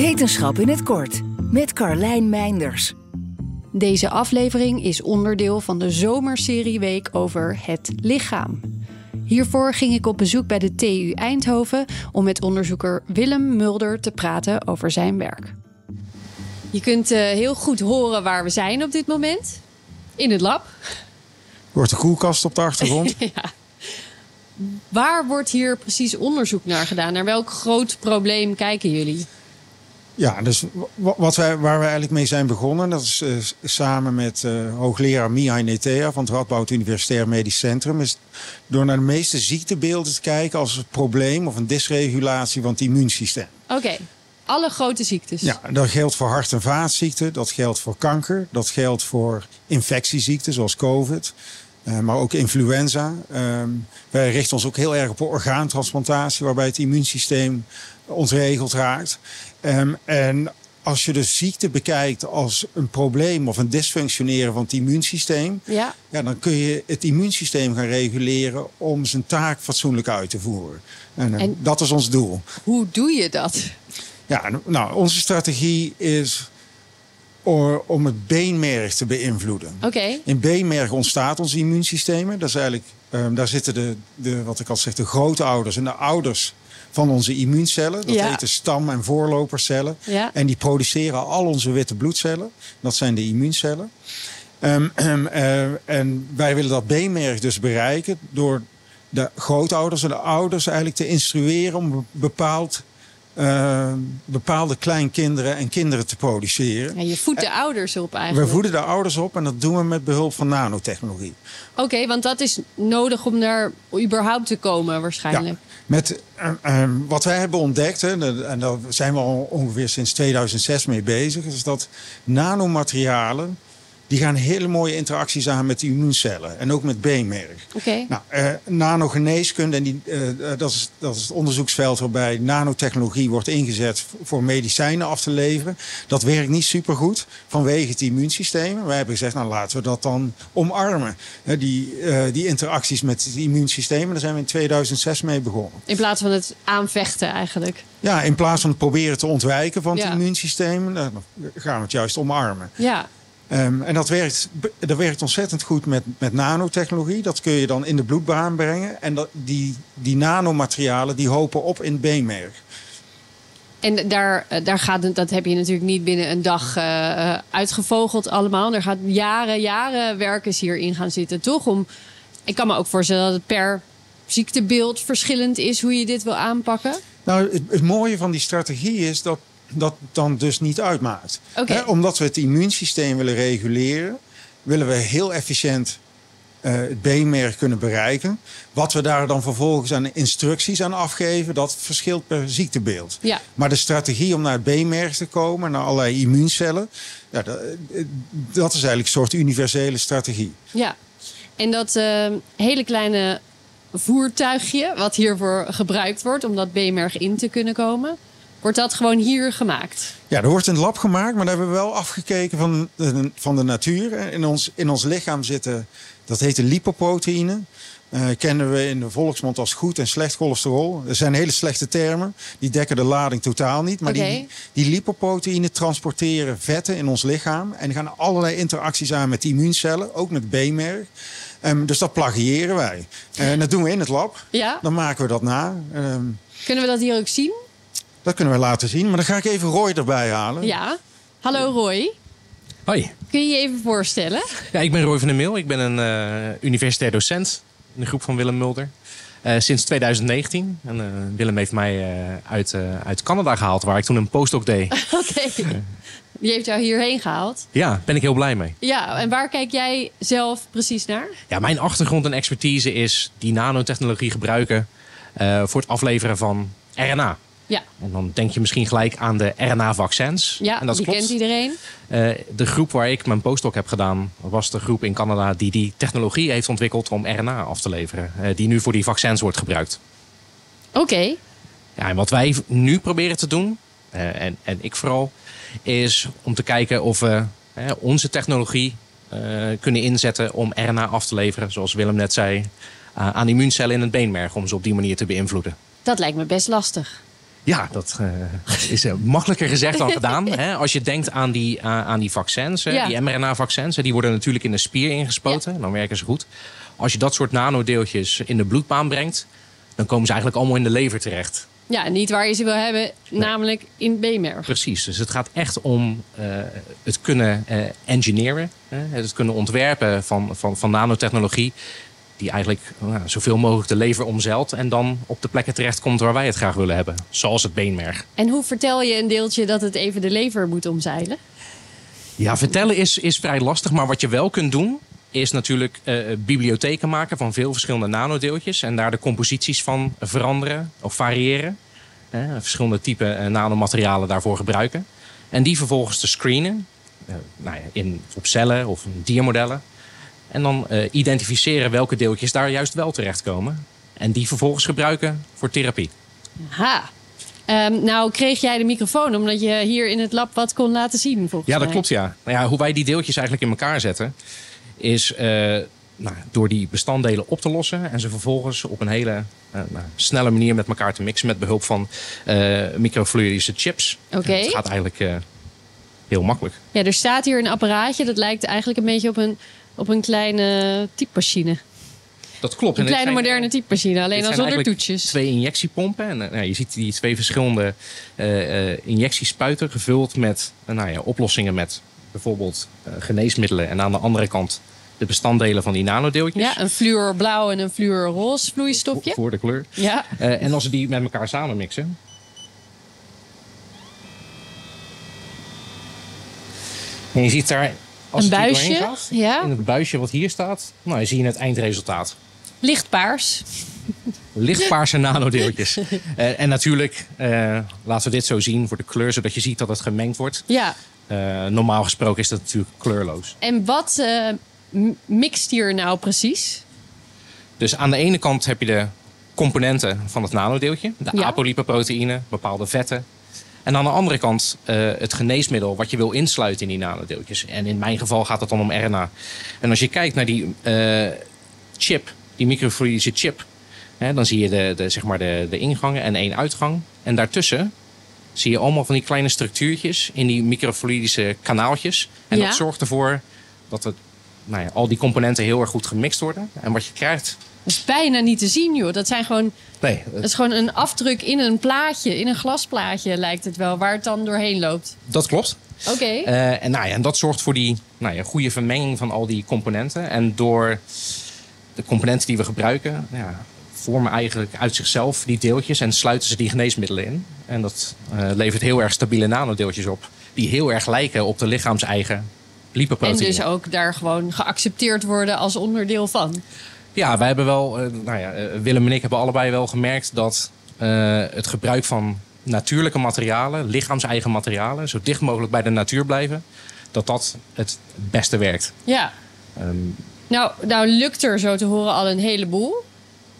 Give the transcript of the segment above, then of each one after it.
Wetenschap in het kort met Carlijn Meinders. Deze aflevering is onderdeel van de zomerserieweek over het lichaam. Hiervoor ging ik op bezoek bij de TU Eindhoven om met onderzoeker Willem Mulder te praten over zijn werk. Je kunt uh, heel goed horen waar we zijn op dit moment. In het lab. Wordt de koelkast op de achtergrond? ja. Waar wordt hier precies onderzoek naar gedaan? Naar welk groot probleem kijken jullie? Ja, dus wat wij, waar we eigenlijk mee zijn begonnen, dat is uh, samen met uh, hoogleraar Mihai Netea van het Radboud Universitair Medisch Centrum, is door naar de meeste ziektebeelden te kijken als een probleem of een dysregulatie van het immuunsysteem. Oké, okay. alle grote ziektes. Ja, dat geldt voor hart- en vaatziekten, dat geldt voor kanker, dat geldt voor infectieziekten zoals COVID. Uh, maar ook influenza. Uh, wij richten ons ook heel erg op orgaantransplantatie, waarbij het immuunsysteem ontregeld raakt. Um, en als je de ziekte bekijkt als een probleem of een dysfunctioneren van het immuunsysteem, ja. Ja, dan kun je het immuunsysteem gaan reguleren om zijn taak fatsoenlijk uit te voeren. En, en dat is ons doel. Hoe doe je dat? Ja, nou, onze strategie is om het beenmerg te beïnvloeden. Okay. In beenmerg ontstaat ons immuunsysteem. Dat is eigenlijk, um, daar zitten de, de, wat ik al zeg, de grootouders en de ouders van onze immuuncellen. Dat ja. heten stam- en voorlopercellen. Ja. En die produceren al onze witte bloedcellen. Dat zijn de immuuncellen. Um, um, uh, en wij willen dat beenmerg dus bereiken door de grootouders en de ouders eigenlijk te instrueren om een bepaald uh, bepaalde kleinkinderen en kinderen te produceren. Ja, je voedt de ouders op eigenlijk. We voeden de ouders op en dat doen we met behulp van nanotechnologie. Oké, okay, want dat is nodig om daar überhaupt te komen waarschijnlijk. Ja, met uh, uh, wat wij hebben ontdekt, hè, en daar zijn we al ongeveer sinds 2006 mee bezig, is dat nanomaterialen die gaan hele mooie interacties aan met de immuuncellen en ook met beenmerg. Okay. Nou, uh, nanogeneeskunde, en die, uh, dat, is, dat is het onderzoeksveld waarbij nanotechnologie wordt ingezet voor medicijnen af te leveren. Dat werkt niet supergoed vanwege het immuunsysteem. Wij hebben gezegd, nou laten we dat dan omarmen. Die, die interacties met het immuunsysteem. En daar zijn we in 2006 mee begonnen. In plaats van het aanvechten eigenlijk. Ja, in plaats van het proberen te ontwijken van het ja. immuunsysteem, dan gaan we het juist omarmen. Ja. Um, en dat werkt, dat werkt ontzettend goed met, met nanotechnologie. Dat kun je dan in de bloedbaan brengen. En dat, die, die nanomaterialen die hopen op in het beenmerg. En daar, daar gaat, dat heb je natuurlijk niet binnen een dag uh, uitgevogeld allemaal. Er gaat jaren, jaren werkers hierin gaan zitten, toch? Om, ik kan me ook voorstellen dat het per ziektebeeld verschillend is hoe je dit wil aanpakken. Nou, het, het mooie van die strategie is dat dat dan dus niet uitmaakt. Okay. He, omdat we het immuunsysteem willen reguleren, willen we heel efficiënt uh, het beenmerg kunnen bereiken. Wat we daar dan vervolgens aan instructies aan afgeven, dat verschilt per ziektebeeld. Ja. Maar de strategie om naar het beenmerg te komen, naar allerlei immuuncellen, ja, dat, dat is eigenlijk een soort universele strategie. Ja, en dat uh, hele kleine voertuigje wat hiervoor gebruikt wordt om dat beenmerg in te kunnen komen. Wordt dat gewoon hier gemaakt? Ja, er wordt in het lab gemaakt, maar daar hebben we wel afgekeken van de, van de natuur. In ons, in ons lichaam zitten, dat heet de lipoproteïne. Uh, kennen we in de volksmond als goed en slecht cholesterol. Er zijn hele slechte termen. Die dekken de lading totaal niet. Maar okay. die, die lipoproteïnen transporteren vetten in ons lichaam. En gaan allerlei interacties aan met immuuncellen. Ook met beenmerg. Um, dus dat plagiëren wij. En uh, dat doen we in het lab. Ja? Dan maken we dat na. Um, Kunnen we dat hier ook zien? Dat kunnen we laten zien. Maar dan ga ik even Roy erbij halen. Ja. Hallo Roy. Hoi. Kun je je even voorstellen? Ja, ik ben Roy van der Meel. Ik ben een uh, universitair docent in de groep van Willem Mulder. Uh, sinds 2019. En uh, Willem heeft mij uit, uit Canada gehaald, waar ik toen een postdoc deed. Oké. Okay. Die heeft jou hierheen gehaald. Ja, ben ik heel blij mee. Ja, en waar kijk jij zelf precies naar? Ja, mijn achtergrond en expertise is die nanotechnologie gebruiken voor het afleveren van RNA. Ja. En dan denk je misschien gelijk aan de RNA-vaccins. Ja, en dat die klopt. kent iedereen. Uh, de groep waar ik mijn postdoc heb gedaan... was de groep in Canada die die technologie heeft ontwikkeld... om RNA af te leveren. Uh, die nu voor die vaccins wordt gebruikt. Oké. Okay. Ja, en wat wij nu proberen te doen... Uh, en, en ik vooral... is om te kijken of we onze technologie kunnen inzetten... om RNA af te leveren, zoals Willem net zei... aan immuuncellen in het beenmerg... om ze op die manier te beïnvloeden. Dat lijkt me best lastig. Ja, dat uh, is uh, makkelijker gezegd dan gedaan. Hè? Als je denkt aan die, uh, aan die vaccins, ja. die mRNA-vaccins, die worden natuurlijk in de spier ingespoten. Ja. Dan werken ze goed. Als je dat soort nanodeeltjes in de bloedbaan brengt, dan komen ze eigenlijk allemaal in de lever terecht. Ja, niet waar je ze wil hebben, namelijk in beenmerg. Precies, dus het gaat echt om het kunnen engineeren, het kunnen ontwerpen van, van, van nanotechnologie die eigenlijk nou, zoveel mogelijk de lever omzeilt en dan op de plekken terechtkomt waar wij het graag willen hebben, zoals het beenmerg. En hoe vertel je een deeltje dat het even de lever moet omzeilen? Ja, vertellen is, is vrij lastig, maar wat je wel kunt doen, is natuurlijk uh, bibliotheken maken van veel verschillende nanodeeltjes en daar de composities van veranderen of variëren. Uh, verschillende typen uh, nanomaterialen daarvoor gebruiken. En die vervolgens te screenen nou ja, in, op cellen of diermodellen. En dan uh, identificeren welke deeltjes daar juist wel terechtkomen. En die vervolgens gebruiken voor therapie. Ha. Um, nou kreeg jij de microfoon omdat je hier in het lab wat kon laten zien volgens Ja, dat mij. klopt ja. Nou ja. Hoe wij die deeltjes eigenlijk in elkaar zetten... is uh, nou, door die bestanddelen op te lossen... en ze vervolgens op een hele uh, nou, snelle manier met elkaar te mixen... met behulp van microfluidische chips. Oké. Okay. Het gaat eigenlijk heel makkelijk. Ja, er staat hier een apparaatje... dat lijkt eigenlijk een beetje op een op een kleine typemachine. Dat klopt. Een kleine zijn, moderne typemachine, alleen dan zonder toetjes. Twee injectiepompen. En nou, je ziet die twee verschillende uh, injectiespuiten gevuld met nou ja, oplossingen met bijvoorbeeld geneesmiddelen. En aan de andere kant de bestanddelen van die nanodeeltjes. Ja, een fluorblauw en een fluorroze vloeistofje. Voor de kleur. Ja. en als we die met elkaar samen mixen. En je ziet daar als een buisje, gaat, ja. in het buisje wat hier staat, nou, zie je het eindresultaat. Lichtpaars. Lichtpaarse nanodeeltjes. uh, en natuurlijk, uh, laten we dit zo zien voor de kleur, zodat je ziet dat het gemengd wordt. Ja. Uh, normaal gesproken is dat natuurlijk kleurloos. En wat mixt hier nou precies? Dus aan de ene kant heb je de componenten van het nanodeeltje. De Ja. apolipoproteïne, bepaalde vetten. En aan de andere kant uh, het geneesmiddel wat je wil insluiten in die nanodeeltjes. En in mijn geval gaat het dan om RNA. En als je kijkt naar die uh, chip, die microfluidische chip, hè, dan zie je de, de, zeg maar de, de ingangen en één uitgang. En daartussen zie je allemaal van die kleine structuurtjes in die microfluidische kanaaltjes. En Ja. dat zorgt ervoor dat het, nou ja, al die componenten heel erg goed gemixt worden. En wat je krijgt. Dat is bijna niet te zien, joh. Dat, zijn gewoon, Nee, dat is gewoon een afdruk in een plaatje, in een glasplaatje lijkt het wel, waar het dan doorheen loopt. dat klopt. Oké. Eh, en, nou ja, en dat zorgt voor die nou ja, goede vermenging van al die componenten. En door de componenten die we gebruiken, ja, vormen eigenlijk uit zichzelf die deeltjes en sluiten ze die geneesmiddelen in. En dat eh, levert heel erg stabiele nanodeeltjes op, die heel erg lijken op de lichaams-eigen en lipoproteïne. dus ook daar gewoon geaccepteerd worden als onderdeel van. Ja, wij hebben wel, eh, nou ja, eh, Willem en ik hebben allebei wel gemerkt dat eh, het gebruik van natuurlijke materialen, lichaams-eigen materialen, zo dicht mogelijk bij de natuur blijven, dat dat het beste werkt. Ja. Ehm, Nou, nou lukt er zo te horen al een heleboel.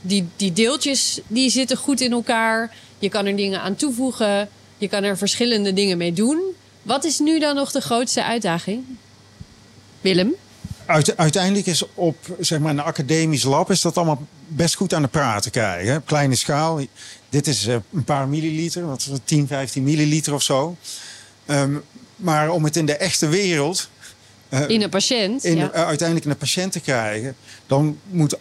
Die, die deeltjes die zitten goed in elkaar. Je kan er dingen aan toevoegen. Je kan er verschillende dingen mee doen. Wat is nu dan nog de grootste uitdaging? Willem? Uite- uiteindelijk is op zeg maar, een academisch lab is dat allemaal best goed aan de praat te krijgen. Op kleine schaal. Dit is eh, een paar milliliter, wat is het, 10, 15 milliliter of zo. Ehm, maar om het in de echte wereld eh, In een patiënt? in, ja. eh, uiteindelijk in de patiënt te krijgen, dan moet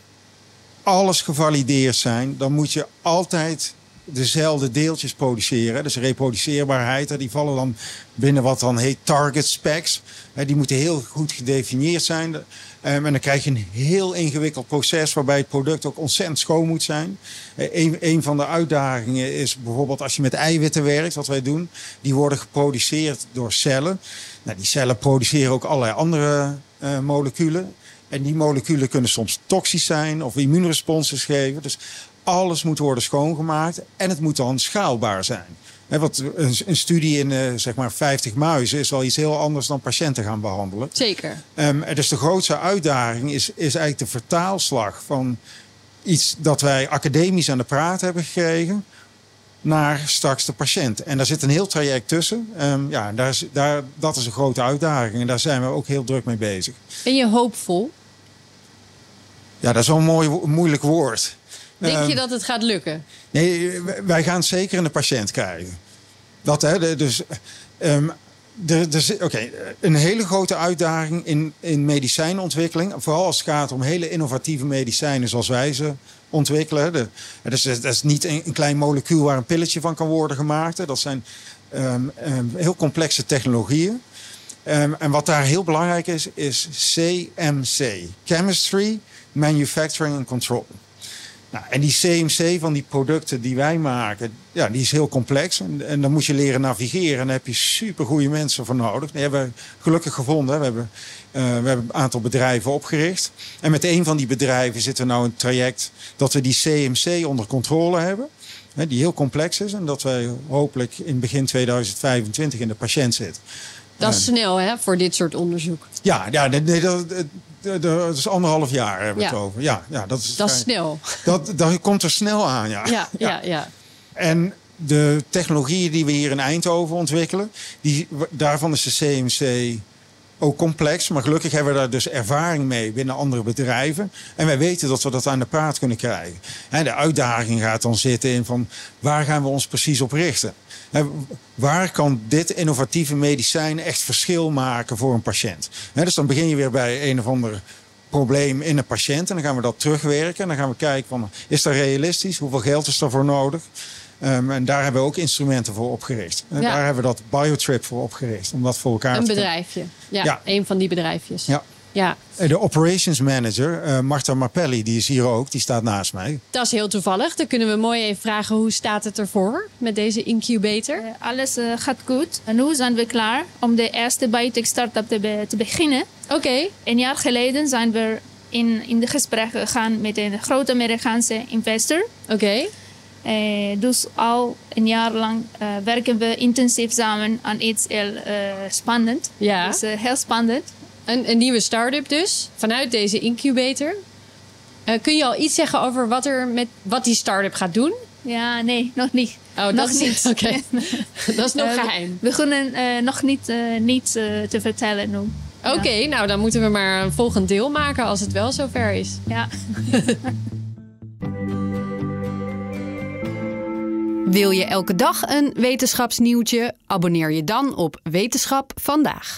alles gevalideerd zijn. Dan moet je altijd dezelfde deeltjes produceren. Dus reproduceerbaarheid, die vallen dan binnen wat dan heet target specs. Die moeten heel goed gedefinieerd zijn. Ehm, en dan krijg je een heel ingewikkeld proces waarbij het product ook ontzettend schoon moet zijn. Eh, Een, een van de uitdagingen is bijvoorbeeld als je met eiwitten werkt, wat wij doen. Die worden geproduceerd door cellen. Nou, die cellen produceren ook allerlei andere eh, moleculen. En die moleculen kunnen soms toxisch zijn of immuunresponses geven. Dus alles moet worden schoongemaakt en het moet dan schaalbaar zijn. Hè, wat een, een studie in eh, zeg maar 50 muizen is wel iets heel anders dan patiënten gaan behandelen. Zeker. En dus de grootste uitdaging is, is eigenlijk de vertaalslag van iets dat wij academisch aan de praat hebben gekregen naar straks de patiënt. En daar zit een heel traject tussen. Ehm, ja, daar is, daar, dat is een grote uitdaging en daar zijn we ook heel druk mee bezig. Ben je hoopvol? Ja, dat is wel een mooi, moeilijk woord. Denk je Ehm, dat het gaat lukken? Nee, wij gaan het zeker in de patiënt krijgen. Dat, hè, dus. ehm, Oké, een hele grote uitdaging in, in medicijnontwikkeling. Vooral als het gaat om hele innovatieve medicijnen zoals wij ze ontwikkelen. De, dat, is, dat is niet een, een klein molecuul waar een pilletje van kan worden gemaakt. Dat zijn ehm, heel complexe technologieën. En wat daar heel belangrijk is, is CMC. Chemistry, Manufacturing and Control. Nou, en die CMC van die producten die wij maken, ja, die is heel complex. En, en dan moet je leren navigeren. En daar heb je supergoeie mensen voor nodig. Die hebben we gelukkig gevonden. We hebben, eh, we hebben een aantal bedrijven opgericht. En met een van die bedrijven zitten we nou het traject dat we die CMC onder controle hebben. Hè, die heel complex is. En dat wij hopelijk in begin 2025 in de patiënt zitten. Dat is snel hè, voor dit soort onderzoek. Ja, ja nee, dat, is anderhalf jaar hebben we Ja. het over. Ja, ja, dat is, Dat is snel. Dat, dat komt er snel aan, ja. Ja, ja, ja. En de technologieën die we hier in Eindhoven ontwikkelen, die, daarvan is de CMC ook complex. Maar gelukkig hebben we daar dus ervaring mee binnen andere bedrijven. En wij weten dat we dat aan de praat kunnen krijgen. En de uitdaging gaat dan zitten in van waar gaan we ons precies op richten? Waar kan dit innovatieve medicijn echt verschil maken voor een patiënt? Dus dan begin je weer bij een of ander probleem in een patiënt. En dan gaan we dat terugwerken. En dan gaan we kijken van, is dat realistisch? Hoeveel geld is daarvoor nodig? Ehm, en daar hebben we ook instrumenten voor opgericht. En Ja. daar hebben we dat Biotrip voor opgericht. Om dat voor elkaar Een te bedrijfje. Ja, Ja. een van die bedrijfjes. Ja. Ja. De operations manager, eh Marta Marpelli, die is hier ook. Die staat naast mij. Dat is heel toevallig. Dan kunnen we mooi even vragen hoe staat het ervoor met deze incubator? Eh, Alles eh, gaat goed. En nu zijn we klaar om de eerste biotech startup te, be- te beginnen. Oké, Een jaar geleden zijn we in, in de gesprekken gegaan met een grote Amerikaanse investor. oké. Eh, dus al een jaar lang eh, werken we intensief samen aan iets heel eh, spannend. Ja. Dus heel spannend. Een, een nieuwe start-up dus, vanuit deze incubator. Eh, kun je al iets zeggen over wat, er met, wat die start-up gaat doen? Ja, nee, nog niet. Oh, nog dat is niet. Oké. dat is nog Eh, geheim. We kunnen eh, nog niet, eh, niets eh, te vertellen nu. Oké, nou dan moeten we maar een volgend deel maken als het wel zover is. Ja. Wil je elke dag een wetenschapsnieuwtje? Abonneer je dan op Wetenschap vandaag.